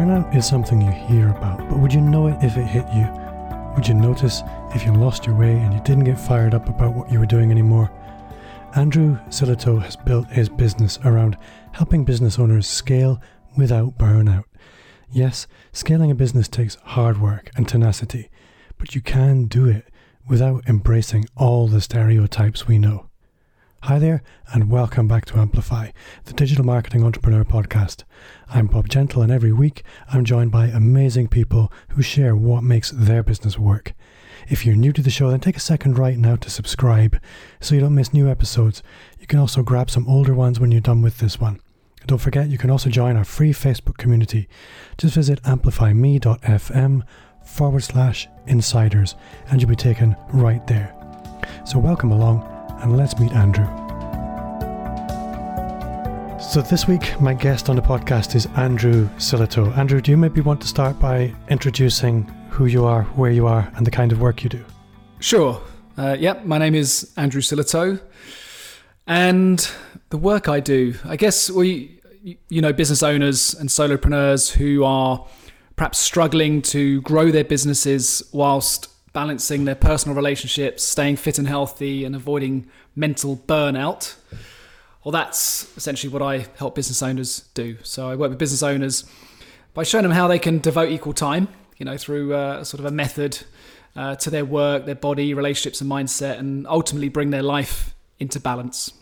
Burnout is something you hear about, but would you know it if it hit you? Would you notice if you lost your way and you didn't get fired up about what you were doing anymore? Andrew Sillitoe has built his business around helping business owners scale without burnout. Yes, scaling a business takes hard work and tenacity, but you can do it without embracing all the stereotypes we know. Hi there, and welcome back to Amplify, the digital marketing entrepreneur podcast. I'm Bob Gentle, and every week I'm joined by amazing people who share what makes their business work. If you're new to the show, then take a second right now to subscribe so you don't miss new episodes. You can also grab some older ones when you're done with this one. Don't forget, you can also join our free Facebook community. Just visit amplifyme.fm forward slash insiders, and you'll be taken right there. So, welcome along and let's meet Andrew. So, this week, my guest on the podcast is Andrew Sillitoe. Andrew, do you maybe want to start by introducing who you are, where you are, and the kind of work you do? Sure. Uh, yep, my name is Andrew Sillitoe. And the work I do, I guess we, you know, business owners and solopreneurs who are perhaps struggling to grow their businesses whilst balancing their personal relationships, staying fit and healthy, and avoiding mental burnout. Well, that's essentially what I help business owners do. So I work with business owners by showing them how they can devote equal time, you know, through uh, sort of a method uh, to their work, their body, relationships, and mindset, and ultimately bring their life into balance.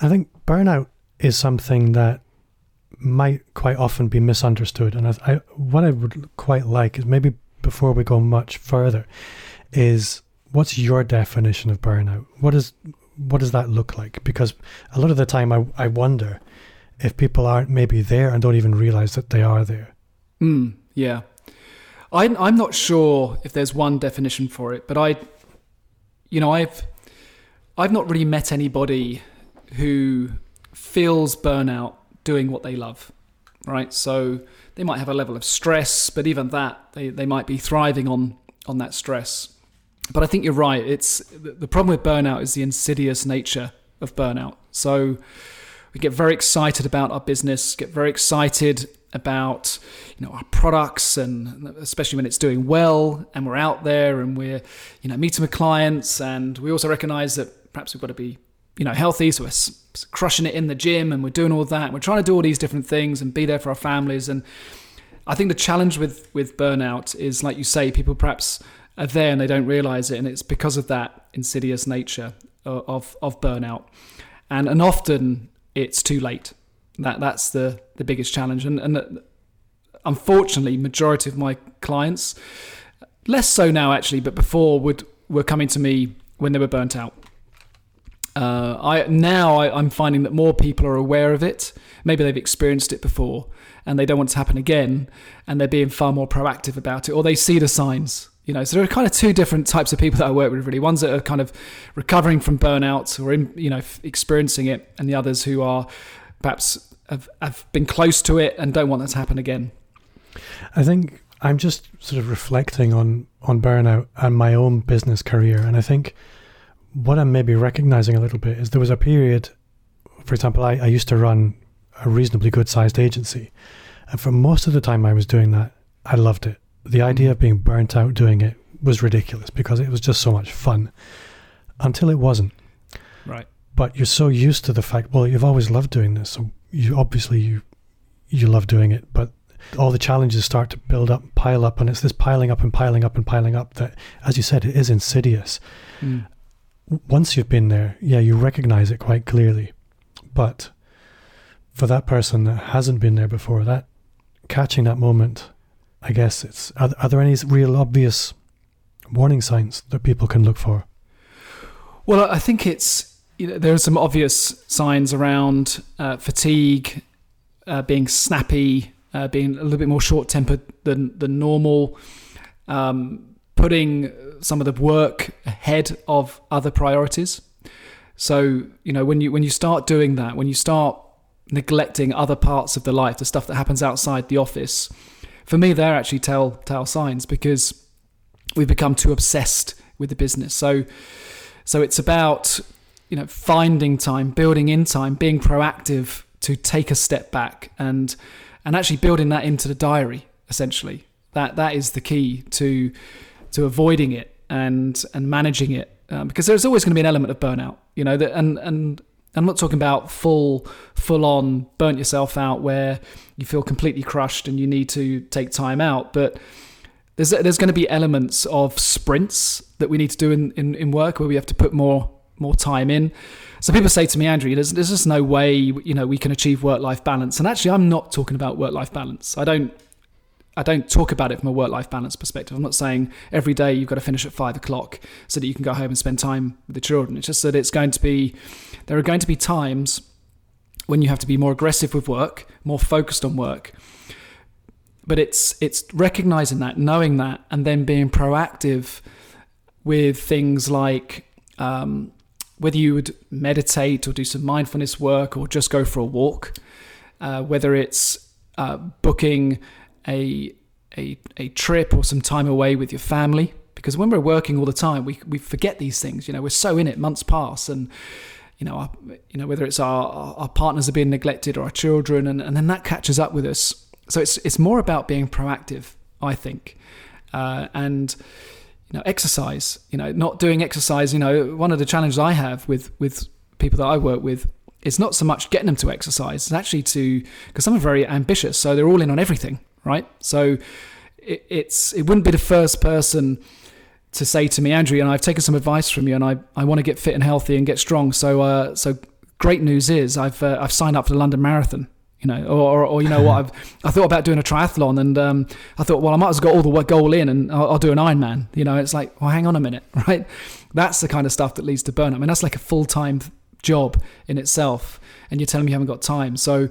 I think burnout is something that might quite often be misunderstood, and I, I, what I would quite like is maybe before we go much further is what's your definition of burnout? What is what does that look like? Because a lot of the time I, I wonder if people aren't maybe there and don't even realize that they are there. Mm, yeah. I'm, I'm not sure if there's one definition for it, but I, you know, I've, I've not really met anybody who feels burnout doing what they love, right? So they might have a level of stress, but even that, they, they might be thriving on, on that stress. But I think you're right. It's the problem with burnout is the insidious nature of burnout. So we get very excited about our business, get very excited about you know our products and especially when it's doing well and we're out there and we're you know meeting with clients and we also recognize that perhaps we've got to be you know healthy so we're crushing it in the gym and we're doing all that we're trying to do all these different things and be there for our families and I think the challenge with with burnout is, like you say, people perhaps are there and they don't realize it, and it's because of that insidious nature of of burnout, and and often it's too late. That that's the the biggest challenge, and and uh, unfortunately, majority of my clients, less so now actually, but before would were coming to me when they were burnt out. Uh, I now I, I'm finding that more people are aware of it. Maybe they've experienced it before, and they don't want it to happen again and they're being far more proactive about it or they see the signs you know. So there are kind of two different types of people that i work with really. Ones that are kind of recovering from burnout or in, you know experiencing it and the others who are perhaps have, have been close to it and don't want that to happen again. I think i'm just sort of reflecting on on burnout and my own business career. And i think what i'm maybe recognizing a little bit is there was a period for example i, I used to run a reasonably good sized agency. And for most of the time I was doing that, I loved it. The idea of being burnt out doing it was ridiculous because it was just so much fun until it wasn't. Right. But you're so used to the fact, well, you've always loved doing this. So you obviously you you love doing it, but all the challenges start to build up, pile up, and it's this piling up and piling up and piling up that, as you said, it is insidious. Mm. Once you've been there, yeah, you recognize it quite clearly. But for that person that hasn't been there before, that catching that moment, I guess it's are, are there any real obvious warning signs that people can look for? Well, I think it's you know, there are some obvious signs around uh, fatigue, uh, being snappy, uh, being a little bit more short tempered than than normal, um, putting some of the work ahead of other priorities. So you know when you when you start doing that, when you start neglecting other parts of the life, the stuff that happens outside the office, for me, they're actually telltale signs because we've become too obsessed with the business. So, so it's about you know finding time, building in time, being proactive to take a step back and and actually building that into the diary essentially that that is the key to to avoiding it and and managing it um, because there's always going to be an element of burnout you know that and and I'm not talking about full full on burnt yourself out where you feel completely crushed and you need to take time out but there's there's going to be elements of sprints that we need to do in, in, in work where we have to put more more time in so people say to me, Andrew, there's, there's just no way you know we can achieve work life balance. And actually, I'm not talking about work life balance. I don't I don't talk about it from a work life balance perspective. I'm not saying every day you've got to finish at five o'clock so that you can go home and spend time with the children. It's just that it's going to be, there are going to be times when you have to be more aggressive with work, more focused on work. But it's it's recognizing that, knowing that, and then being proactive with things like um, whether you would meditate or do some mindfulness work or just go for a walk, uh, whether it's uh, booking a, a, a trip or some time away with your family. Because when we're working all the time, we, we forget these things. You know, we're so in it, months pass, and you know, our, you know whether it's our, our partners are being neglected or our children, and, and then that catches up with us. So it's it's more about being proactive, I think, uh, and you know exercise you know not doing exercise you know one of the challenges i have with with people that i work with is not so much getting them to exercise it's actually to because some are very ambitious so they're all in on everything right so it, it's it wouldn't be the first person to say to me andrew and i've taken some advice from you and i, I want to get fit and healthy and get strong so uh, so great news is i've uh, i've signed up for the london marathon you know, or, or, or, you know what, I've I thought about doing a triathlon, and um, I thought, well, I might as well got all the goal in, and I'll, I'll, do an Ironman. You know, it's like, well, hang on a minute, right? That's the kind of stuff that leads to burnout. I mean, that's like a full time job in itself, and you're telling me you haven't got time. So,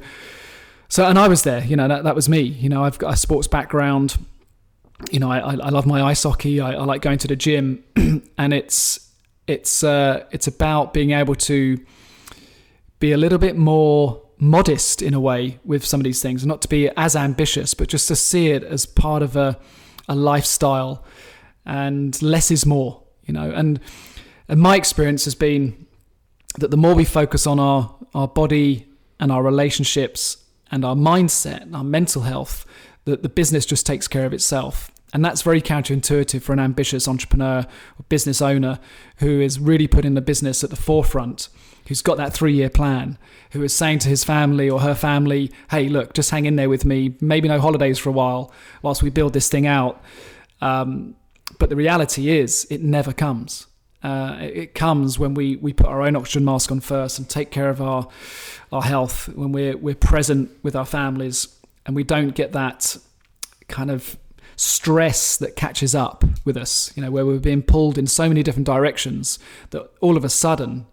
so, and I was there. You know, that that was me. You know, I've got a sports background. You know, I I love my ice hockey. I, I like going to the gym, and it's it's uh, it's about being able to be a little bit more modest in a way with some of these things, not to be as ambitious, but just to see it as part of a, a lifestyle and less is more, you know. And, and my experience has been that the more we focus on our, our body and our relationships and our mindset our mental health, that the business just takes care of itself. And that's very counterintuitive for an ambitious entrepreneur or business owner who is really putting the business at the forefront who's got that three year plan, who is saying to his family or her family, hey, look, just hang in there with me, maybe no holidays for a while whilst we build this thing out. Um, but the reality is, it never comes. Uh, it comes when we, we put our own oxygen mask on first and take care of our our health when we're we're present with our families and we don't get that kind of stress that catches up with us you know where we're being pulled in so many different directions that all of a sudden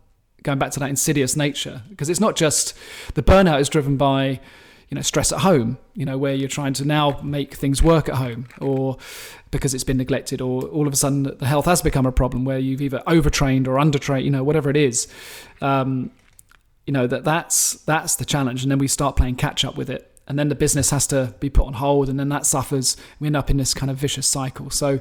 going back to that insidious nature because it's not just the burnout is driven by you know stress at home you know where you're trying to now make things work at home or because it's been neglected or all of a sudden the health has become a problem where you've either overtrained or undertrained you know whatever it is um, you know that that's that's the challenge. And then we start playing catch up with it. And then the business has to be put on hold and then that suffers. We end up in this kind of vicious cycle. So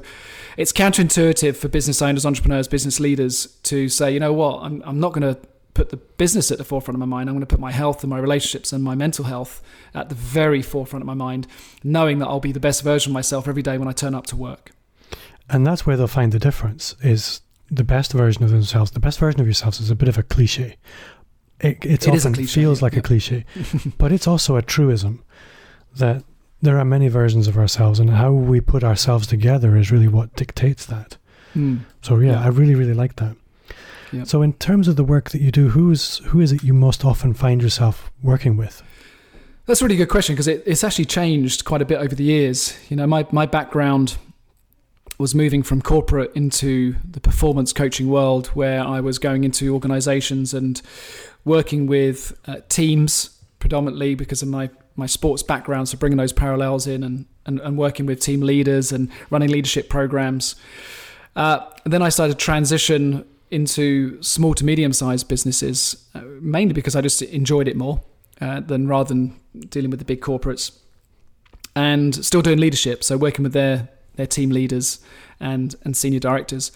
it's counterintuitive for business owners entrepreneurs business leaders to say you know what? I'm, I'm not going to put the business at the forefront of my mind i'm going to put my health and my relationships and my mental health at the very forefront of my mind knowing that i'll be the best version of myself every day when i turn up to work and that's where they'll find the difference is the best version of themselves the best version of yourselves is a bit of a cliche it, it often cliche, feels like yeah. a cliche, but it's also a truism that there are many versions of ourselves, and how we put ourselves together is really what dictates that. Mm. So yeah, yeah, I really really like that. Yep. So in terms of the work that you do, who's who is it you most often find yourself working with? That's a really good question because it, it's actually changed quite a bit over the years. You know, my my background was moving from corporate into the performance coaching world, where I was going into organisations and working with uh, teams predominantly because of my, my sports background. So bringing those parallels in and, and, and working with team leaders and running leadership programs. Uh, then I started to transition into small to medium sized businesses, uh, mainly because I just enjoyed it more uh, than rather than dealing with the big corporates. And still doing leadership, so working with their their team leaders and and senior directors.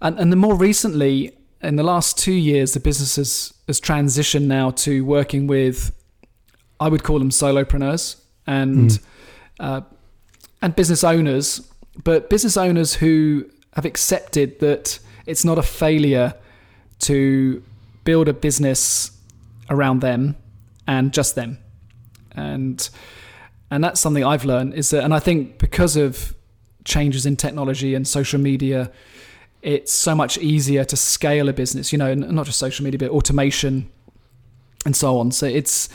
And, and then more recently, in the last two years, the business has, has transitioned now to working with, I would call them solopreneurs. and Mm. uh, and business owners, but business owners who have accepted that it's not a failure to build a business around them and just them, and and that's something I've learned is that, and I think because of changes in technology and social media, it's so much easier to scale a business. You know, not just social media, but automation and so on. So it's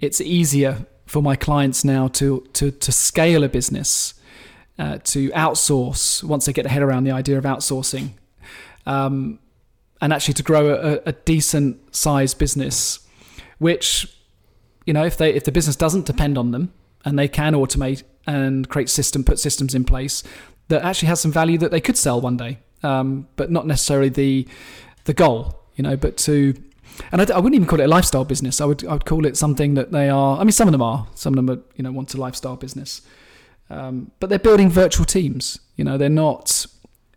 it's easier for my clients now to to to scale a business, uh, to outsource once they get their head around the idea of outsourcing, um, and actually to grow a, a decent sized business, which you know if they if the business doesn't depend on them and they can automate and create system put systems in place that actually has some value that they could sell one day, um, but not necessarily the the goal. You know, but to and I, I wouldn't even call it a lifestyle business. I would I would call it something that they are. I mean, some of them are. Some of them are. You know, want a lifestyle business, um, but they're building virtual teams. You know, they're not.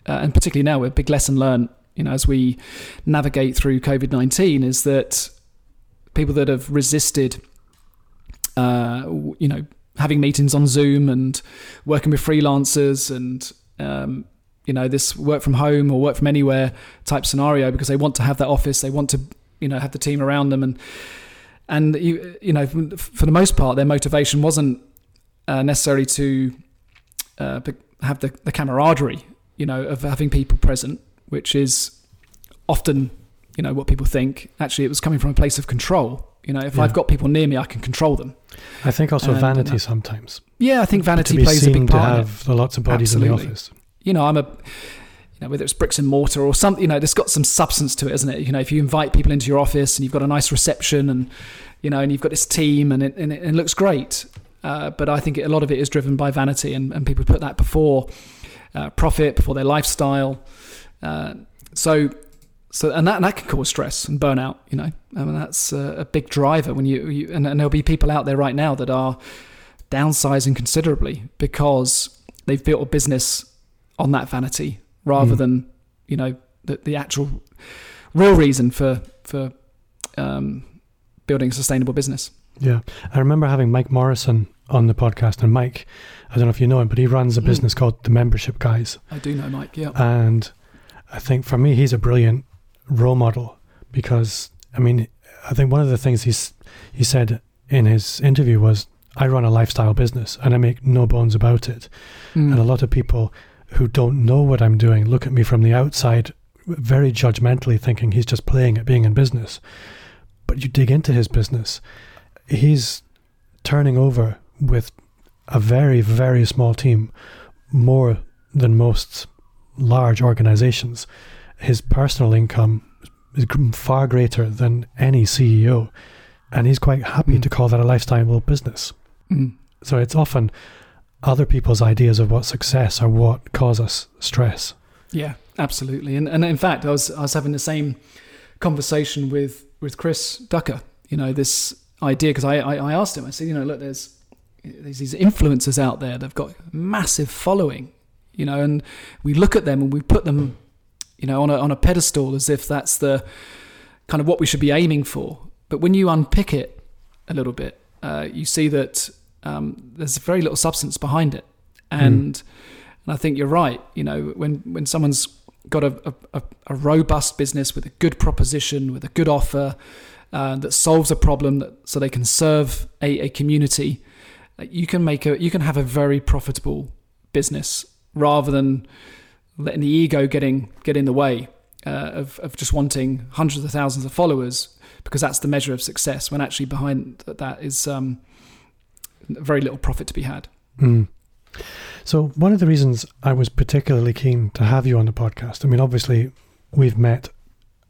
Uh, and particularly now, a big lesson learned. You know, as we navigate through COVID nineteen, is that people that have resisted, uh, you know, having meetings on Zoom and working with freelancers and um, you know this work from home or work from anywhere type scenario because they want to have that office, they want to you know have the team around them and and you you know for the most part their motivation wasn't uh, necessarily to uh, have the, the camaraderie you know of having people present which is often you know what people think actually it was coming from a place of control you know if Yeah. i've got people near me i can control them I think also And, vanity uh, sometimes. yeah i think vanity to plays a big to part it have lots of bodies in the office. you know, I'm a, you know, whether it's bricks and mortar or something, you know, it's got some substance to it, isn't it? You know, if you invite people into your office and you've got a nice reception and, you know, and you've got this team and it, and it, and it looks great. Uh, but I think a lot of it is driven by vanity and, and people put that before uh, profit, before their lifestyle. Uh, so, so, and that, and that can cause stress and burnout, you know, I mean, that's a, a big driver when you, you and, and there'll be people out there right now that are downsizing considerably because they've built a business on that vanity rather Mm. than you know the, the actual real reason for for um, building a sustainable business. Yeah. I remember having Mike Morrison on the podcast, and Mike, I don't know if you know him, but he runs a Mm. business called The Membership Guys. I do know Mike. Yeah. And I think for me, he's a brilliant role model because, I mean, I think one of the things he's, he said in his interview was, I run a lifestyle business and I make no bones about it. Mm. And a lot of people who don't know what I'm doing look at me from the outside very judgmentally, thinking he's just playing at being in business. But you dig into his business, he's turning over with a very, very small team more than most large organizations. His personal income is far greater than any CEO. And he's quite happy Mm. to call that a lifestyle business. Mm. So it's often other people's ideas of what success are what cause us stress. Yeah, absolutely. And and in fact, I was I was having the same conversation with with Chris Ducker. You know, this idea because I, I I asked him. I said, you know, look, there's there's these influencers out there. They've got massive following. You know, and we look at them and we put them, you know, on a on a pedestal as if that's the kind of what we should be aiming for. But when you unpick it a little bit, uh, you see that um, there's very little substance behind it, and and I think you're right. You know, when when someone's got a, a, a robust business with a good proposition, with a good offer uh, that solves a problem, that, so they can serve a, a community, you can make a you can have a very profitable business rather than letting the ego getting get in the way uh, of of just wanting hundreds of thousands of followers because that's the measure of success. When actually behind that is um, very little profit to be had. Mm. So, one of the reasons I was particularly keen to have you on the podcast, I mean, obviously, we've met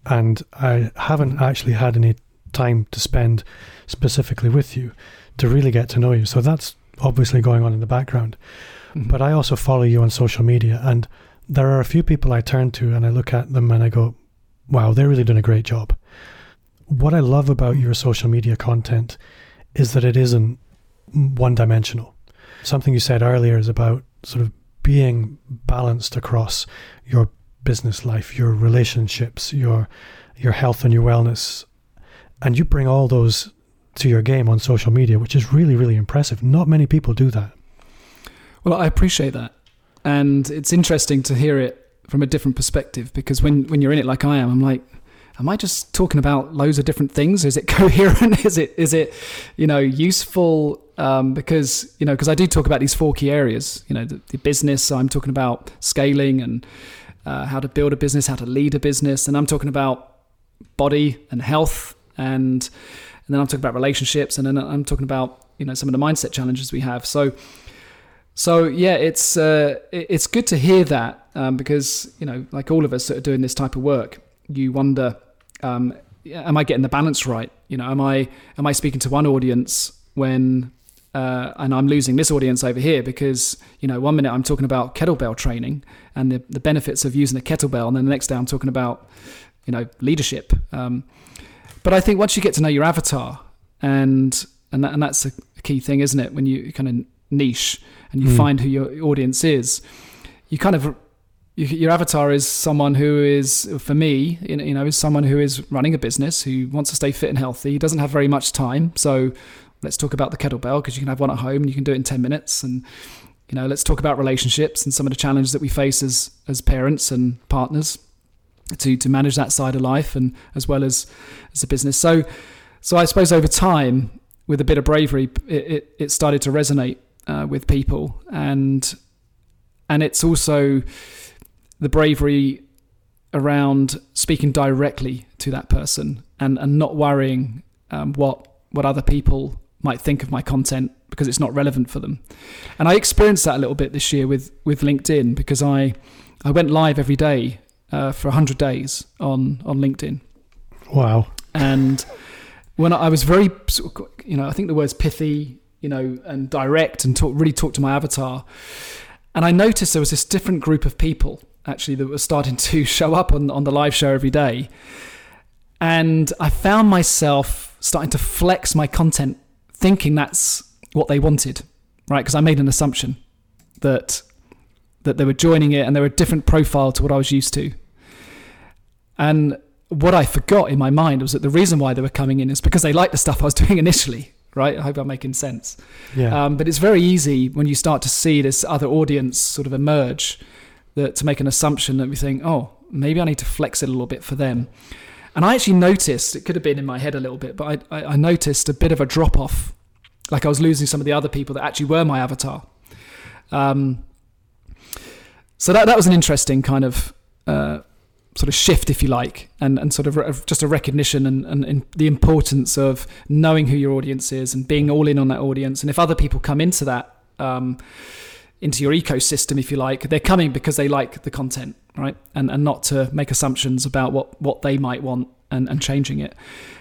and I haven't actually had any time to spend specifically with you to really get to know you. So, that's obviously going on in the background. Mhm. But I also follow you on social media, and there are a few people I turn to and I look at them and I go, wow, they're really doing a great job. What I love about your social media content is that it isn't one dimensional. Something you said earlier is about sort of being balanced across your business life, your relationships, your your health and your wellness. And you bring all those to your game on social media, which is really, really impressive. Not many people do that. Well, I appreciate that. And it's interesting to hear it from a different perspective because when, when you're in it like I am, I'm like, am I just talking about loads of different things? Is it coherent? is it is it you know useful? Um, because you know because I do talk about these four key areas. You know the, the business. I'm talking about scaling and uh, how to build a business, how to lead a business, and I'm talking about body and health, and and then I'm talking about relationships, and then I'm talking about you know some of the mindset challenges we have. So. So yeah, it's uh, it's good to hear that um, because you know, like all of us that are doing this type of work, you wonder, um, am I getting the balance right? You know, am I am I speaking to one audience when uh, and I'm losing this audience over here because you know one minute I'm talking about kettlebell training and the, the benefits of using a kettlebell, and then the next day I'm talking about you know leadership. Um, but I think once you get to know your avatar, and and that, and that's a key thing, isn't it? When you kind of niche and you mm. find who your audience is, you kind of your avatar is someone who is, for me, you know, is someone who is running a business who wants to stay fit and healthy. He doesn't have very much time, so let's talk about the kettlebell because you can have one at home and you can do it in ten minutes. And you know, let's talk about relationships and some of the challenges that we face as as parents and partners to to manage that side of life and as well as as a business. So, so I suppose over time, with a bit of bravery, it it, it started to resonate uh, with people and and it's also the bravery around speaking directly to that person and, and not worrying um, what what other people might think of my content because it's not relevant for them. And I experienced that a little bit this year with with LinkedIn because I I went live every day uh, for 100 days on on LinkedIn. Wow. And when I was very you know I think the words pithy, you know, and direct and talk really talk to my avatar. And I noticed there was this different group of people actually that were starting to show up on, on the live show every day. And I found myself starting to flex my content, thinking that's what they wanted, right? Because I made an assumption that that they were joining it and they were a different profile to what I was used to. And what I forgot in my mind was that the reason why they were coming in is because they liked the stuff I was doing initially, right? I hope I'm making sense. Yeah. Um, but it's very easy when you start to see this other audience sort of emerge that to make an assumption that we think, oh, maybe I need to flex it a little bit for them. And I actually noticed, it could have been in my head a little bit, but I, I, I noticed a bit of a drop off. Like I was losing some of the other people that actually were my avatar. Um, so that, that was an interesting kind of uh, sort of shift, if you like, and, and sort of re- just a recognition and, and, and, the importance of knowing who your audience is and being all in on that audience. And if other people come into that, um, into your ecosystem, if you like, they're coming because they like the content, right? And and not to make assumptions about what what they might want and, and changing it.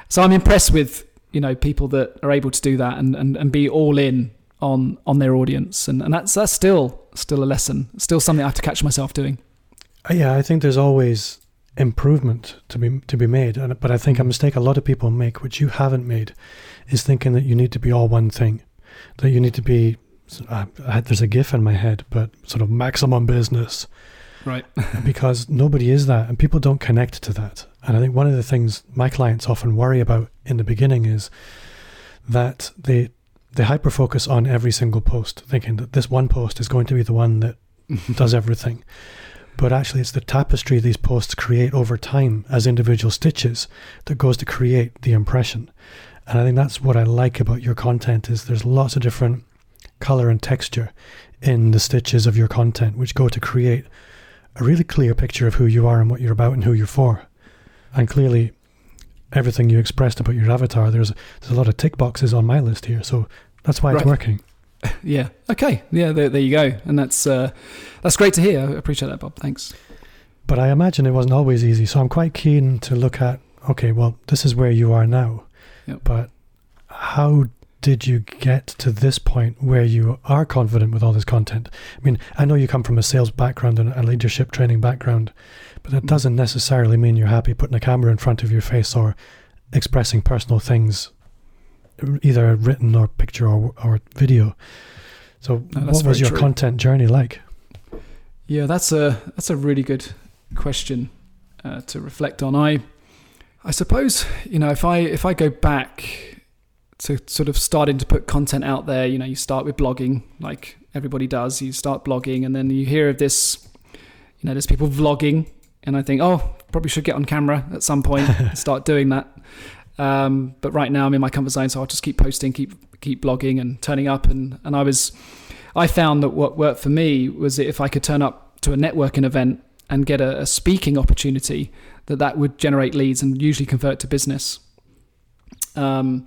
So I'm impressed with you know people that are able to do that and, and, and be all in on on their audience and, and that's that's still still a lesson still something I have to catch myself doing uh, yeah I think there's always improvement to be to be made and but I think a mistake a lot of people make which you haven't made is thinking that you need to be all one thing that you need to be I, I, there's a gif in my head, but sort of maximum business. Right. because nobody is that, and people don't connect to that. And I think one of the things my clients often worry about in the beginning is that they they hyper focus on every single post, thinking that this one post is going to be the one that does everything. But actually, it's the tapestry these posts create over time as individual stitches that goes to create the impression. And I think that's what I like about your content is there's lots of different color and texture in the stitches of your content, which go to create a really clear picture of who you are and what you're about and who you're for. And clearly, everything you expressed about your avatar, there's there's a lot of tick boxes on my list here, so that's why right. it's working. Yeah. Okay. Yeah. There, there you go. And that's uh, that's great to hear. I appreciate that, Bob. Thanks. But I imagine it wasn't always easy, so I'm quite keen to look at. Okay, well, this is where you are now, yep. but how did you get to this point where you are confident with all this content? I mean, I know you come from a sales background and a leadership training background, but that mm. doesn't necessarily mean you're happy putting a camera in front of your face or expressing personal things, either written or picture or, or video. So, no, what was your true. content journey like? Yeah, that's a that's a really good question uh, to reflect on. I I suppose you know if I if I go back to sort of starting to put content out there. You know, you start with blogging, like everybody does. You start blogging, and then you hear of this. You know, there's people vlogging, and I think, oh, probably should get on camera at some point and start doing that. Um, but right now, I'm in my comfort zone, so I'll just keep posting, keep keep blogging, and turning up. And and I was, I found that what worked for me was if I could turn up to a networking event and get a, a speaking opportunity, that that would generate leads and usually convert to business. Um,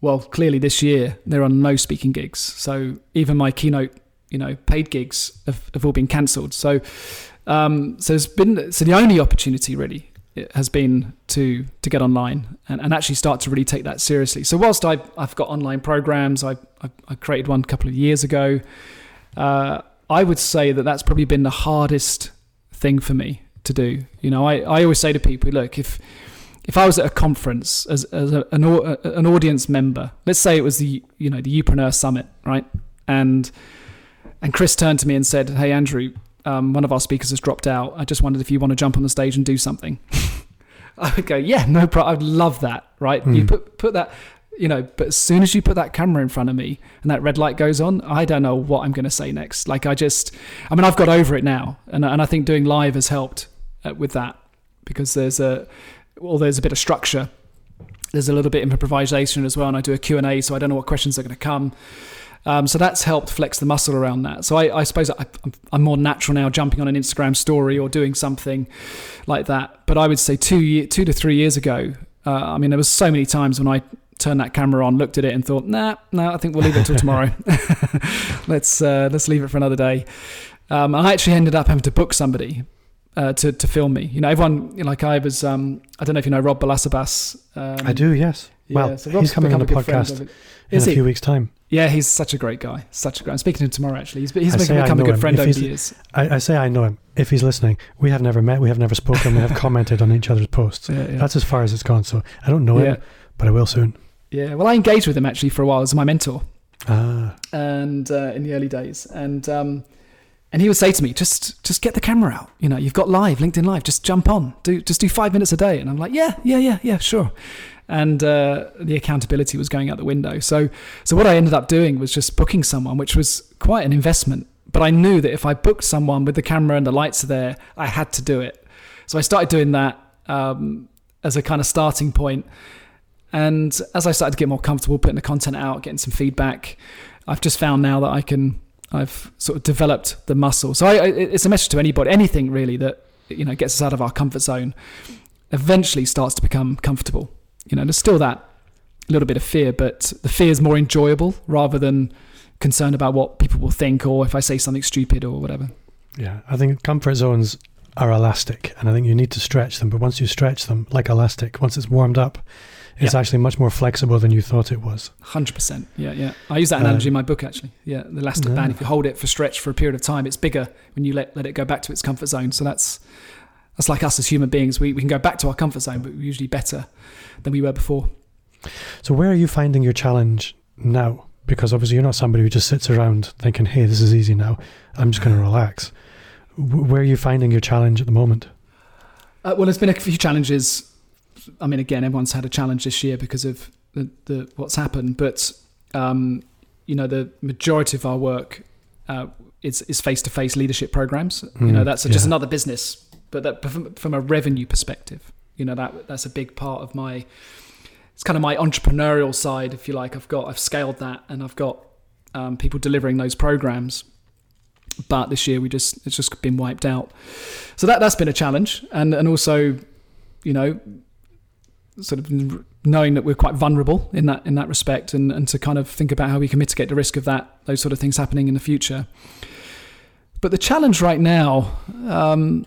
well, clearly this year there are no speaking gigs, so even my keynote, you know, paid gigs have, have all been cancelled. So, um, so it's been so the only opportunity really has been to to get online and, and actually start to really take that seriously. So whilst I I've got online programs, I I, I created one a couple of years ago. Uh, I would say that that's probably been the hardest thing for me to do. You know, I, I always say to people, look, if if I was at a conference as, as a, an, an audience member, let's say it was the you know the Youpreneur Summit, right? And and Chris turned to me and said, "Hey Andrew, um, one of our speakers has dropped out. I just wondered if you want to jump on the stage and do something." I would go, "Yeah, no problem. I'd love that." Right? Mm. You hmm. put put that you know, but as soon as you put that camera in front of me and that red light goes on, I don't know what I'm going to say next. Like I just, I mean, I've got over it now, and and I think doing live has helped uh, with that because there's a, well, there's a bit of structure. There's a little bit of improvisation as well, and I do a Q and A, so I don't know what questions are going to come. Um, so that's helped flex the muscle around that. So I, I suppose I, am more natural now, jumping on an Instagram story or doing something like that. But I would say two two to three years ago, uh, I mean, there was so many times when I turned that camera on, looked at it, and thought, "Nah, no, nah, I think we'll leave it till tomorrow. let's uh, let's leave it for another day." Um, I actually ended up having to book somebody uh, to to film me. You know, everyone like I was. Um, I don't know if you know Rob Balasabas. Um, I do. Yes. Yeah, well, so he's coming on the podcast in a few weeks' time. Yeah, he's such a great guy. Such a great. I'm speaking to him tomorrow. Actually, he's, he's become a good him. friend if over the years. I, I, say I know him. If he's listening, we have never met. We have never spoken. we have commented on each other's posts. Yeah, yeah. That's as far as it's gone. So I don't know him, but I will soon. Yeah, well, I engaged with him actually for a while as my mentor. Ah. And uh, in the early days, and um, and he would say to me, just just get the camera out. You know, you've got live LinkedIn Live. Just jump on. Do just do five minutes a day. And I'm like, yeah, yeah, yeah, yeah, sure. And uh, the accountability was going out the window. So so what I ended up doing was just booking someone, which was quite an investment. But I knew that if I booked someone with the camera and the lights are there, I had to do it. So I started doing that um, as a kind of starting point. And as I started to get more comfortable putting the content out, getting some feedback, I've just found now that I can, I've sort of developed the muscle. So I, it's a message to anybody, anything really that you know gets us out of our comfort zone, eventually starts to become comfortable. You know, there's still that little bit of fear, but the fear is more enjoyable rather than concerned about what people will think or if I say something stupid or whatever. Yeah, I think comfort zones are elastic, and I think you need to stretch them. But once you stretch them like elastic, once it's warmed up, it's yeah. actually much more flexible than you thought it was. Hundred percent. Yeah, yeah. I use that analogy uh, in my book actually. Yeah, the elastic yeah. band. If you hold it for stretch for a period of time, it's bigger when you let let it go back to its comfort zone. So that's that's like us as human beings. We we can go back to our comfort zone, but we're usually better than we were before. So where are you finding your challenge now? Because obviously you're not somebody who just sits around thinking, "Hey, this is easy now. I'm just going to relax." Where are you finding your challenge at the moment? Uh, well, there's been a few challenges I mean, again, everyone's had a challenge this year because of the, the what's happened, but um, you know, the majority of our work uh, is is face to face leadership programs. Mm, you know, mm, that's a, yeah. just another business, but that from, from a revenue perspective, you know, that that's a big part of my. It's kind of my entrepreneurial side, if you like. I've got I've scaled that, and I've got um, people delivering those programs but this year we just it's just been wiped out. So that that's been a challenge, and and also, you know, sort of knowing that we're quite vulnerable in that in that respect, and, and to kind of think about how we can mitigate the risk of that those sort of things happening in the future. But the challenge right now, um,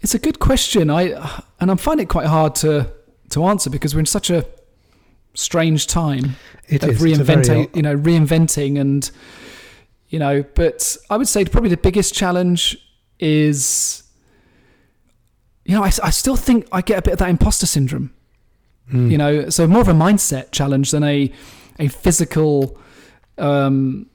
it's a good question. I and I'm finding it quite hard to to answer because we're in such a strange time it of is. reinventing, you know, reinventing and you know. But I would say probably the biggest challenge is you know, I, I still think I get a bit of that imposter syndrome. Mm. You know, so more of a mindset challenge than a a physical um,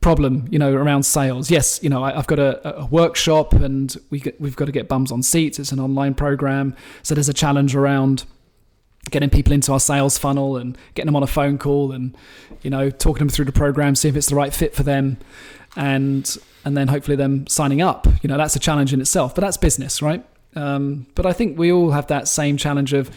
problem. You know, around sales. Yes, you know, I, have got a, a, workshop and we get, we've got to get bums on seats. It's an online program, so there's a challenge around getting people into our sales funnel and getting them on a phone call and you know talking them through the program see if it's the right fit for them and and then hopefully them signing up you know that's a challenge in itself but that's business right um, but i think we all have that same challenge of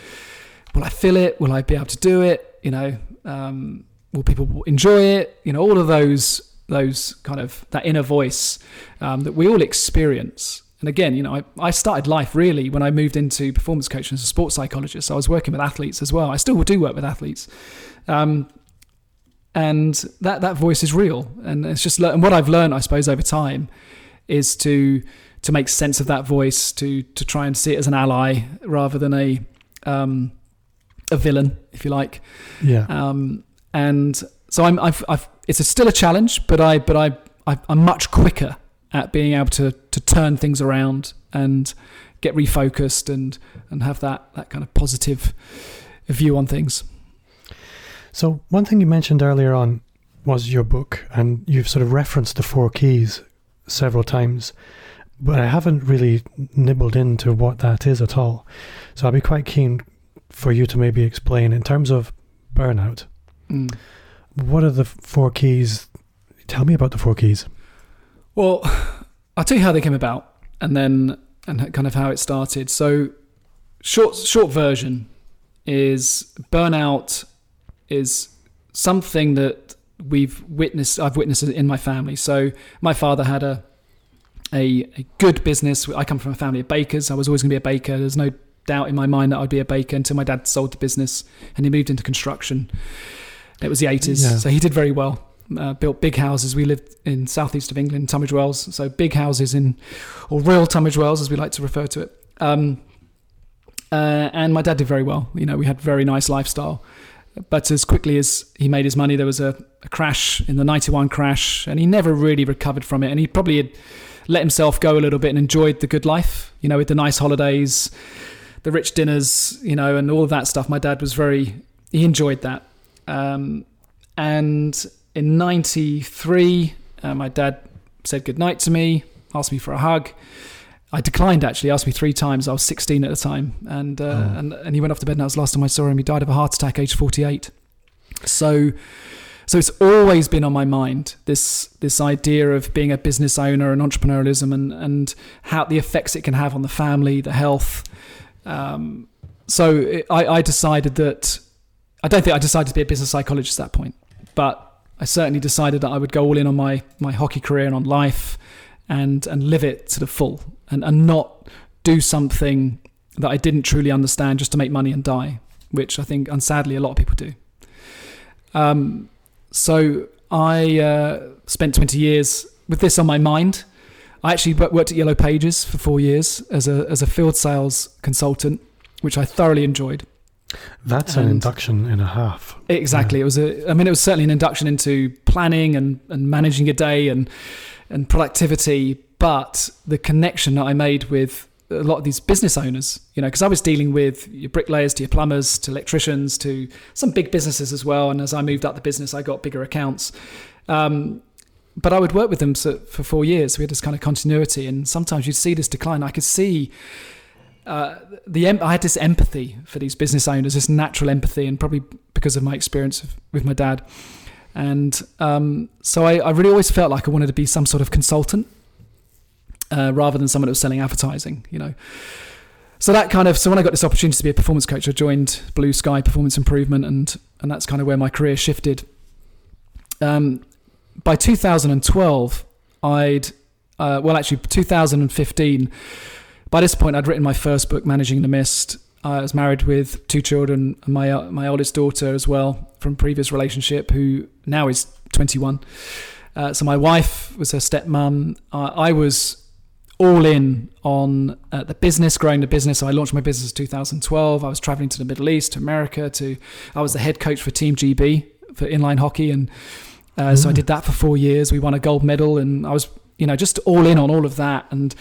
will i feel it will i be able to do it you know um, will people enjoy it you know all of those those kind of that inner voice um, that we all experience and again, you know, I, I started life really when I moved into performance coaching as a sports psychologist. So I was working with athletes as well. I still do work with athletes. Um, and that, that voice is real. And it's just, and what I've learned, I suppose, over time is to, to make sense of that voice, to, to try and see it as an ally rather than a, um, a villain, if you like. Yeah. Um, and so I'm, I've, I've, it's a, still a challenge, but I, but I, I, I'm much quicker at being able to to turn things around and get refocused and and have that that kind of positive view on things. So one thing you mentioned earlier on was your book, and you've sort of referenced the four keys several times, but I haven't really nibbled into what that is at all. So I'd be quite keen for you to maybe explain in terms of burnout. Mm. What are the four keys? Tell me about the four keys. Well, I'll tell you how they came about, and then and kind of how it started. So, short short version is burnout is something that we've witnessed. I've witnessed it in my family. So, my father had a a, a good business. I come from a family of bakers. I was always going to be a baker. There's no doubt in my mind that I'd be a baker until my dad sold the business and he moved into construction. It was the 80s, yeah. so he did very well uh, built big houses. We lived in southeast of England, Tunbridge Wells, so big houses in, or Royal Tunbridge Wells, as we like to refer to it. Um, uh, and my dad did very well. You know, we had very nice lifestyle. But as quickly as he made his money, there was a, a crash in the '91 crash, and he never really recovered from it. And he probably had let himself go a little bit and enjoyed the good life. You know, with the nice holidays, the rich dinners, you know, and all of that stuff. My dad was very he enjoyed that. Um, and in 93, uh, my dad said goodnight to me, asked me for a hug. I declined actually, asked me three times. I was 16 at the time. And, uh, oh. and, and he went off to bed and that was the last time I saw him. He died of a heart attack, age 48. So, so it's always been on my mind this this idea of being a business owner and entrepreneurialism and and how the effects it can have on the family, the health. Um, so it, I, I decided that I don't think I decided to be a business psychologist at that point, but I certainly decided that I would go all in on my my hockey career and on life, and and live it to the full, and and not do something that I didn't truly understand just to make money and die, which I think, and sadly, a lot of people do. Um, so I uh, spent 20 years with this on my mind. I actually worked at Yellow Pages for four years as a as a field sales consultant, which I thoroughly enjoyed. That's and an induction and a half. Exactly. Yeah. It was a. I mean, it was certainly an induction into planning and, and managing a day and and productivity. But the connection that I made with a lot of these business owners, you know, because I was dealing with your bricklayers to your plumbers to electricians to some big businesses as well. And as I moved up the business, I got bigger accounts. Um, but I would work with them for four years. We had this kind of continuity, and sometimes you'd see this decline. I could see uh, the I had this empathy for these business owners, this natural empathy, and probably because of my experience with my dad. And um, so I, I, really always felt like I wanted to be some sort of consultant uh, rather than someone that was selling advertising, you know. So that kind of so when I got this opportunity to be a performance coach, I joined Blue Sky Performance Improvement, and and that's kind of where my career shifted. Um, by 2012, I'd uh, well actually 2015 by this point, I'd written my first book, Managing the Mist. I was married with two children, my uh, my oldest daughter as well from previous relationship, who now is 21. Uh, so my wife was her stepmom. Uh, I was all in on uh, the business, growing the business. So I launched my business in 2012. I was traveling to the Middle East, to America. To I was the head coach for Team GB for inline hockey, and mm. so I mm. did that for four years. We won a gold medal, and I was you know just all in on all of that and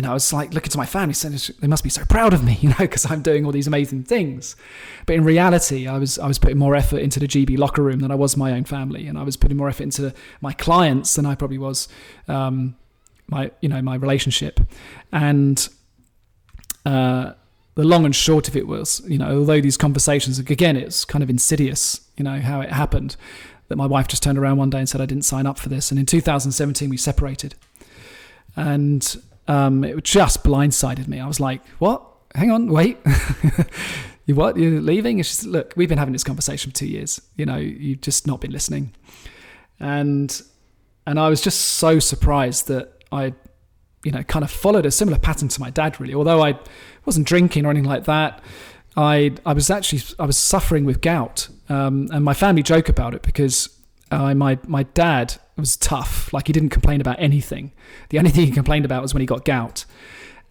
you know, I was like looking to my family saying they must be so proud of me, you know, because I'm doing all these amazing things. But in reality, I was I was putting more effort into the GB locker room than I was my own family, and I was putting more effort into my clients than I probably was um, my you know my relationship. And uh, the long and short of it was, you know, although these conversations, again, it's kind of insidious, you know, how it happened. That my wife just turned around one day and said, I didn't sign up for this. And in 2017, we separated. And um, it just blindsided me. I was like, what? Hang on, wait. you what? You're leaving? She said, look, we've been having this conversation for two years. You know, you've just not been listening. And and I was just so surprised that I, you know, kind of followed a similar pattern to my dad, really. Although I wasn't drinking or anything like that, I I was actually I was suffering with gout, um, and my family joke about it because uh, my my dad was tough. Like he didn't complain about anything. The only thing he complained about was when he got gout.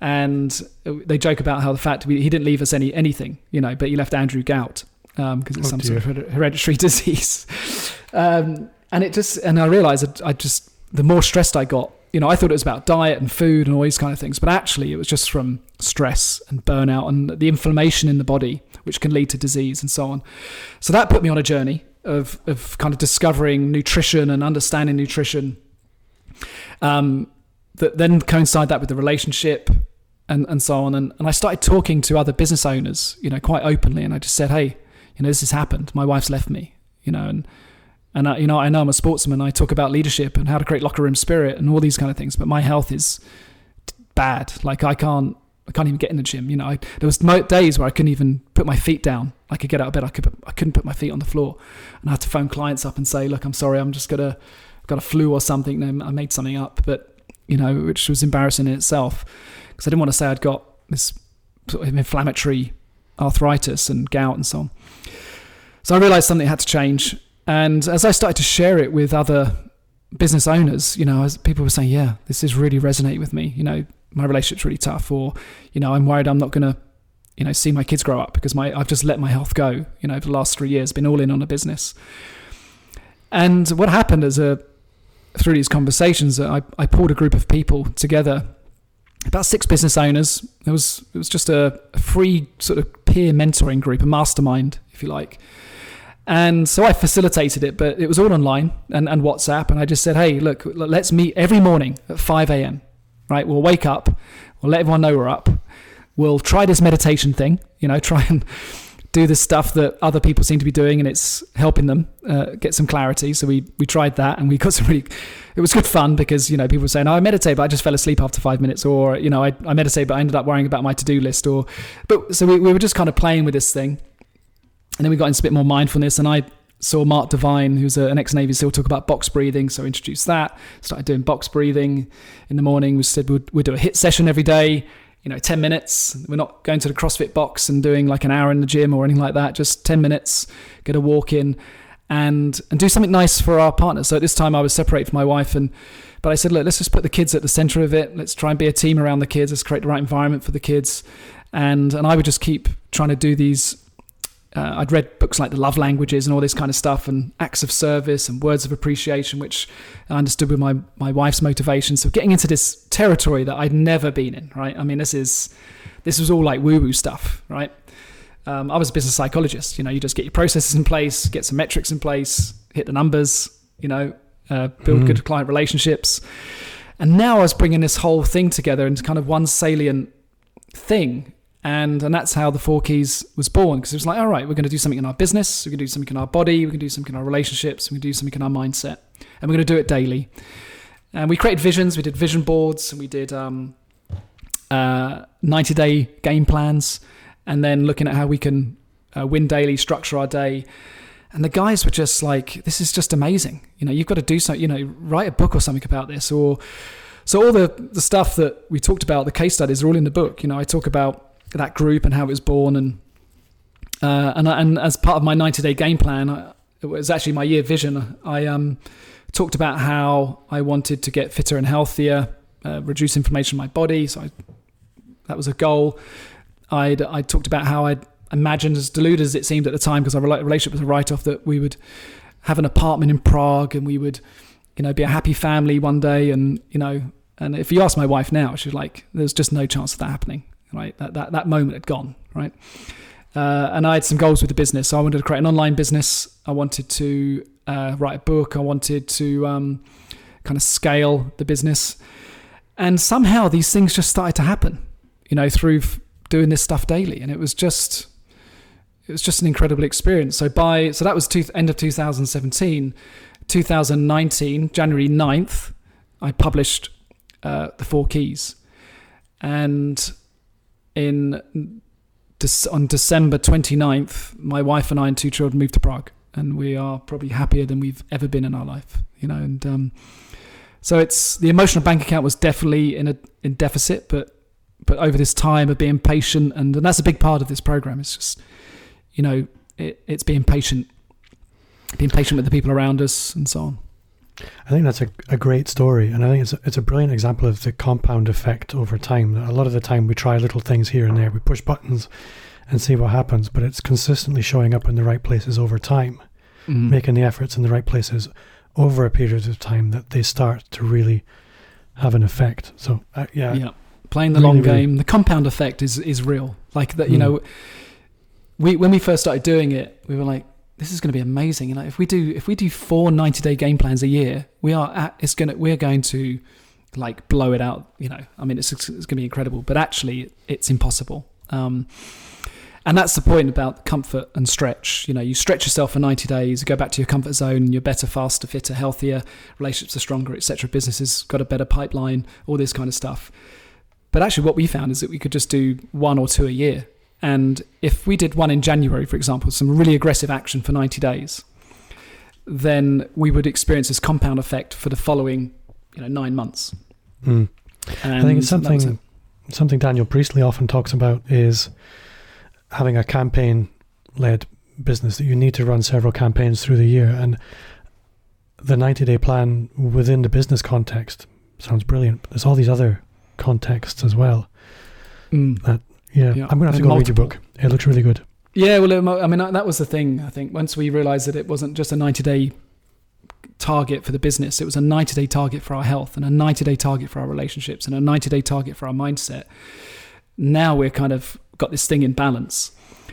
And they joke about how the fact we, he didn't leave us any anything, you know, but he left Andrew gout because um, it's oh some dear. sort of hereditary disease. Um, and it just and I realized I just the more stressed I got, you know, I thought it was about diet and food and all these kind of things, but actually it was just from stress and burnout and the inflammation in the body, which can lead to disease and so on. So that put me on a journey of of kind of discovering nutrition and understanding nutrition. Um, that then coincide that with the relationship and, and so on. And, and I started talking to other business owners, you know, quite openly. And I just said, hey, you know, this has happened. My wife's left me, you know, and and I, you know, I know I'm a sportsman. I talk about leadership and how to create locker room spirit and all these kind of things. But my health is bad. Like I can't, I can't even get in the gym. You know, I, there was days where I couldn't even put my feet down. I could get out of bed. I could, I couldn't put my feet on the floor, and I had to phone clients up and say, "Look, I'm sorry. I'm just gonna, got a flu or something." And I made something up, but you know, which was embarrassing in itself because I didn't want to say I'd got this sort of inflammatory arthritis and gout and so on. So I realized something had to change and as I started to share it with other business owners, you know, people were saying, yeah, this is really resonating with me. You know, my relationship's really tough, or, you know, I'm worried I'm not going to, you know, see my kids grow up because my I've just let my health go, you know, over the last three years, been all in on a business. And what happened as a uh, through these conversations, uh, I, I pulled a group of people together, about six business owners. It was it was just a, a free sort of peer mentoring group, a mastermind, if you like and so I facilitated it, but it was all online and, and WhatsApp. And I just said, hey, look, let's meet every morning at 5 a.m. Right? We'll wake up, we'll let everyone know we're up. We'll try this meditation thing, you know, try and do the stuff that other people seem to be doing and it's helping them uh, get some clarity. So we, we tried that and we got some really, it was good fun because, you know, people were saying, oh, I meditate, but I just fell asleep after five minutes. Or, you know, I, I meditate, but I ended up worrying about my to-do list or, but so we, we were just kind of playing with this thing. And then we got into a bit more mindfulness, and I saw Mark Divine, who's an ex-Navy SEAL, talk about box breathing. So I introduced that. Started doing box breathing in the morning. We said we'd, we'd do a HIIT session every day. You know, ten minutes. We're not going to the CrossFit box and doing like an hour in the gym or anything like that. Just ten minutes. Get a walk in, and and do something nice for our partner. So at this time, I was separated from my wife, and but I said, look, let's just put the kids at the center of it. Let's try and be a team around the kids. Let's create the right environment for the kids, and and I would just keep trying to do these uh, I'd read books like The Love Languages and all this kind of stuff, and acts of service and words of appreciation, which I understood with my my wife's motivation. So getting into this territory that I'd never been in, right? I mean, this is this was all like woo woo stuff, right? Um, I was a business psychologist. You know, you just get your processes in place, get some metrics in place, hit the numbers. You know, uh, build mm. good client relationships. And now I was bringing this whole thing together into kind of one salient thing and and that's how the four keys was born because it was like all right we're going to do something in our business we're going to do something in our body going to do something in our relationships going to do something in our mindset and we're going to do it daily. And we created visions we did vision boards and we did um, uh, 90 day game plans and then looking at how we can uh, win daily structure our day. And the guys were just like this is just amazing. You know you've got to do something you know write a book or something about this or so all the the stuff that we talked about the case studies are all in the book. You know i talk about that group and how it was born and uh, and and as part of my 90 day game plan, I, it was actually my year vision. I um, talked about how I wanted to get fitter and healthier, uh, reduce inflammation in my body. So I, that was a goal. i I talked about how I'd imagined, as deluded as it seemed at the time, because our relationship was a write off, that we would have an apartment in Prague and we would, you know, be a happy family one day. And you know, and if you ask my wife now, she's like, "There's just no chance of that happening." Right? That, that, that moment had gone, right? Uh, and I had some goals with the business. So I wanted to create an online business. I wanted to uh, write a book. I wanted to um, kind of scale the business. And somehow these things just started to happen, you know, through f- doing this stuff daily, and it was just it was just an incredible experience. So by so that was two, end of 2017, 2019 January 9th, I published uh, the Four Keys, and in on December 29th, my wife and I and two children moved to Prague, and we are probably happier than we've ever been in our life. You know, and um, so it's the emotional bank account was definitely in a in deficit, but but over this time of being patient, and, and that's a big part of this program. It's just you know it, it's being patient, being patient with the people around us, and so on. I think that's a, a great story, and I think it's a, it's a brilliant example of the compound effect over time. A lot of the time, we try little things here and there, we push buttons and see what happens, but it's consistently showing up in the right places over time, mm-hmm. making the efforts in the right places over a period of time that they start to really have an effect. So, uh, yeah, yeah, playing the really, long game, really. the compound effect is is real. Like that, you mm. know, we when we first started doing it, we were like, this is going to be amazing. You know, if we do if we do four 90 day game plans a year, we are at, it's going to we're going to like blow it out. You know, I mean, it's it's going to be incredible, but actually, it's impossible. Um, and that's the point about comfort and stretch. You know, you stretch yourself for 90 days, you go back to your comfort zone, you're better, faster, fitter, healthier, relationships are stronger, etc. Businesses got a better pipeline, all this kind of stuff. But actually, what we found is that we could just do one or two a year and if we did one in January, for example, some really aggressive action for 90 days, then we would experience this compound effect for the following, you know, nine months. Mm. I think it's something something Daniel Priestley often talks about is having a campaign led business that you need to run several campaigns through the year and the 90 day plan within the business context sounds brilliant but there's all these other contexts as well mm. that yeah. I'm going to have to go multiple. read your book. It looks really good. Yeah, well, I mean, that was the thing. I think once we realised that it wasn't just a 90 day target for the business, it was a 90 day target for our health and a 90 day target for our relationships and a 90 day target for our mindset. Now we're kind of got this thing in balance.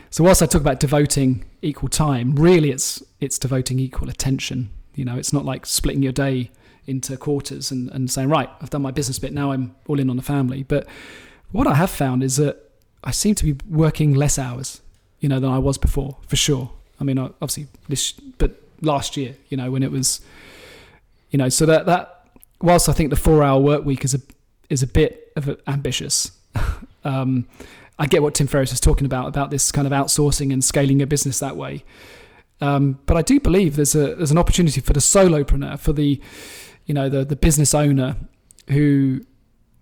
So whilst I talk about devoting equal time, really it's it's devoting equal attention. You know, it's not like splitting your day into quarters and, and saying, right, I've done my business bit, now I'm all in on the family. But what I have found is that I seem to be working less hours, you know, than I was before, for sure. I mean, obviously this, but last year, you know, when it was, you know, so that that whilst I think the four-hour work week is a is a bit of a, ambitious. um, I get what Tim Ferriss is talking about about this kind of outsourcing and scaling a business that way. Um, but I do believe there's a there's an opportunity for the solopreneur, for the you know the the business owner who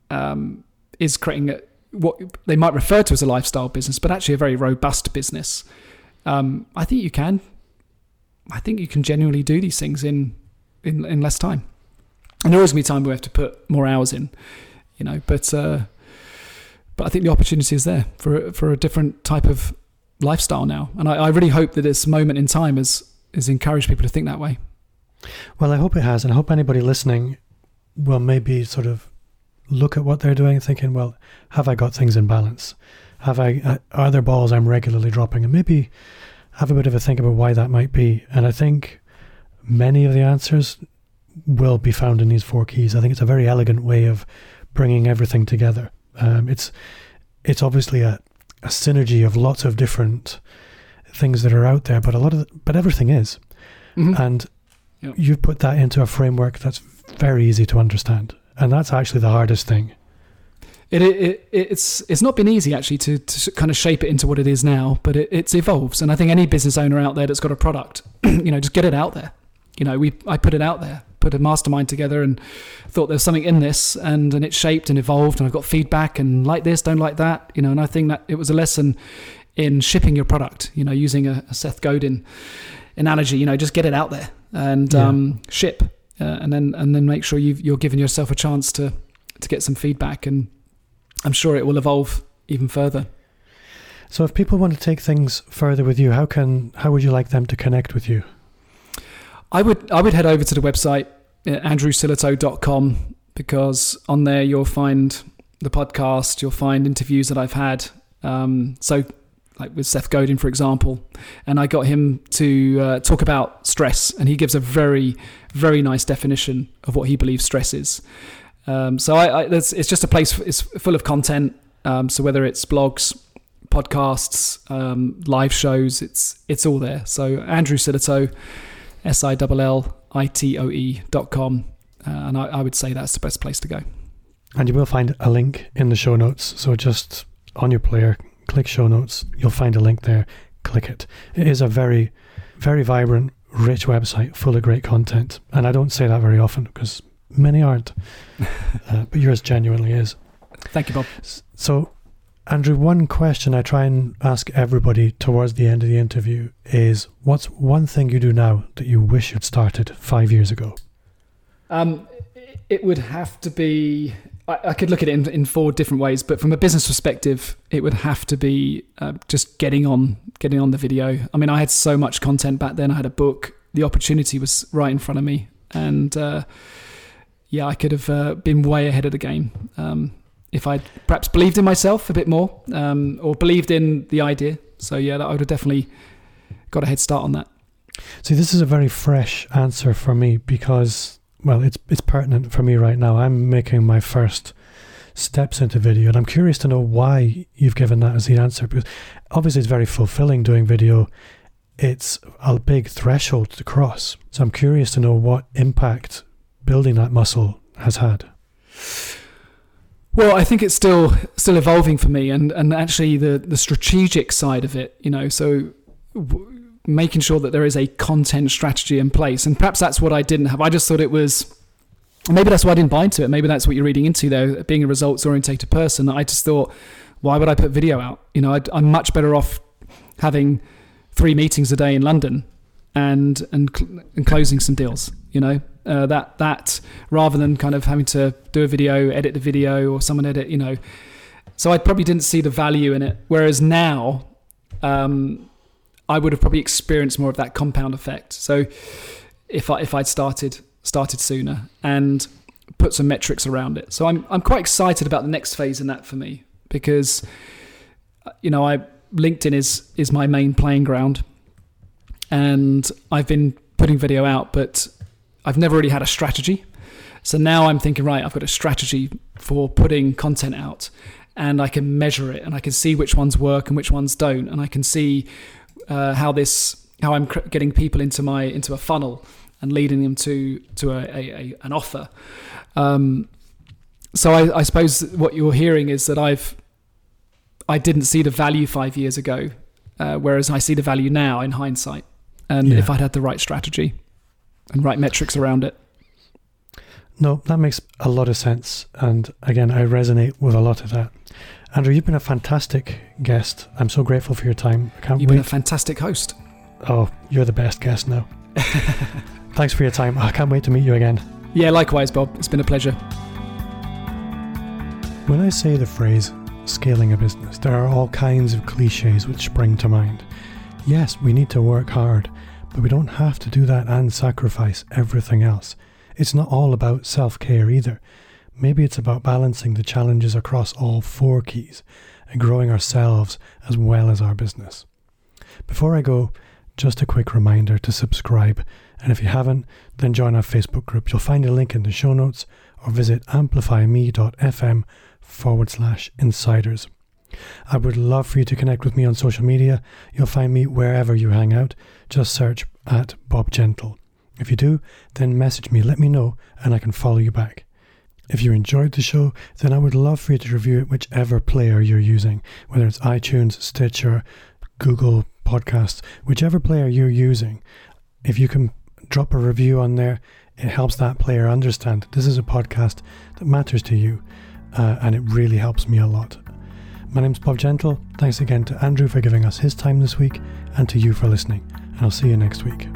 um, is creating a, what they might refer to as a lifestyle business, but actually a very robust business. Um, I think you can. I think you can genuinely do these things in in, in less time. And there is going to be time we have to put more hours in, you know. But uh, but I think the opportunity is there for for a different type of lifestyle now. And I, I really hope that this moment in time has has encouraged people to think that way. Well, I hope it has, and I hope anybody listening will maybe sort of look at what they're doing, thinking, well, have I got things in balance? Have I uh, are there balls I'm regularly dropping? And maybe have a bit of a think about why that might be. And I think many of the answers will be found in these four keys. I think it's a very elegant way of bringing everything together. Um, it's it's obviously a, a synergy of lots of different things that are out there, but a lot of the, but everything is, mm-hmm. and yep. you put that into a framework that's very easy to understand and that's actually the hardest thing. It, it, it's it's not been easy actually to, to kind of shape it into what it is now, but it, it evolves. And I think any business owner out there that's got a product, you know, just get it out there. You know, we I put it out there, put a mastermind together, and thought there's something in this, and and it shaped and evolved, and I got feedback and like this, don't like that, you know. And I think that it was a lesson in shipping your product. You know, using a, a Seth Godin analogy, you know, just get it out there and yeah. um, ship uh, and then and then make sure you are giving yourself a chance to to get some feedback, and I'm sure it will evolve even further. So, if people want to take things further with you, how can how would you like them to connect with you? I would I would head over to the website uh, andrewsillitoe.com because on there you'll find the podcast, you'll find interviews that I've had. Um, so like with Seth Godin, for example, and I got him to uh, talk about stress, and he gives a very, very nice definition of what he believes stress is. Um, so I, I it's just a place it's full of content. Um, so whether it's blogs, podcasts, um, live shows. It's it's all there. So Andrew Sillitoe, S I L L I T O E dot com, uh, and I, I would say that's the best place to go. And you will find a link in the show notes. So just on your player, click show notes. You'll find a link there. Click it. It is a very, very vibrant, rich website full of great content. And I don't say that very often because many aren't. uh, but yours genuinely is. Thank you, Bob. So, Andrew, one question I try and ask everybody towards the end of the interview is what's one thing you do now that you wish you'd started five years ago? Um, it would have to be I, I could look at it in, in, four different ways, but from a business perspective, it would have to be uh, just getting on, getting on the video. I mean, I had so much content back then. I had a book. The opportunity was right in front of me, and uh, yeah, I could have uh, been way ahead of the game um, if I perhaps believed in myself a bit more, um, or believed in the idea. So yeah, I would have definitely got a head start on that. See, this is a very fresh answer for me because well, it's it's pertinent for me right now. I'm making my first steps into video, and I'm curious to know why you've given that as the answer because obviously it's very fulfilling doing video. It's a big threshold to cross, so I'm curious to know what impact building that muscle has had. Well, I think it's still still evolving for me, and and actually the the strategic side of it, you know, so. Making sure that there is a content strategy in place. And perhaps that's what I didn't have. I just thought it was. Maybe that's why I didn't buy into it. Maybe that's what you're reading into, though. Being a results orientated person, I just thought, why would I put video out? You know, i am much better off having three meetings a day in London and and, and closing some deals. You know, uh, that that rather than kind of having to do a video, edit the video, or someone edit. You know, so I probably didn't see the value in it. Whereas now, um, I would have probably experienced more of that compound effect. So if I if I'd started started sooner and put some metrics around it. So I'm I'm quite excited about the next phase in that for me because you know I LinkedIn is is my main playing ground and I've been putting video out but I've never really had a strategy. So now I'm thinking right I've got a strategy for putting content out and I can measure it and I can see which ones work and which ones don't and I can see uh, how this how I'm cr- getting people into my into a funnel and leading them to to a, a, a an offer. Um, so I, I, suppose what you're hearing is that I've I didn't see the value five years ago, uh, whereas I see the value now in hindsight. And yeah. if I'd had the right strategy and right metrics around it. No, that makes a lot of sense. And again, I resonate with a lot of that. Andrew, you've been a fantastic guest. I'm so grateful for your time. I can't you've wait. been a fantastic host. Oh, you're the best guest now. Thanks for your time. I can't wait to meet you again. Yeah, likewise, Bob. It's been a pleasure. When I say the phrase scaling a business, there are all kinds of cliches which spring to mind. Yes, we need to work hard, but we don't have to do that and sacrifice everything else. It's not all about self care either. Maybe it's about balancing the challenges across all four keys and growing ourselves as well as our business. Before I go, just a quick reminder to subscribe, and if you haven't, then join our Facebook group. You'll find a link in the show notes or visit amplifyme.fm forward slash insiders. I would love for you to connect with me on social media. You'll find me wherever you hang out. Just search at Bob Gentle. If you do, then message me, let me know, and I can follow you back. If you enjoyed the show, then I would love for you to review it whichever player you're using, whether it's iTunes, Stitcher, Google Podcasts, whichever player you're using. If you can drop a review on there, it helps that player understand this is a podcast that matters to you, uh, and it really helps me a lot. My name's Bob Gentle. Thanks again to Andrew for giving us his time this week, and to you for listening. And I'll see you next week.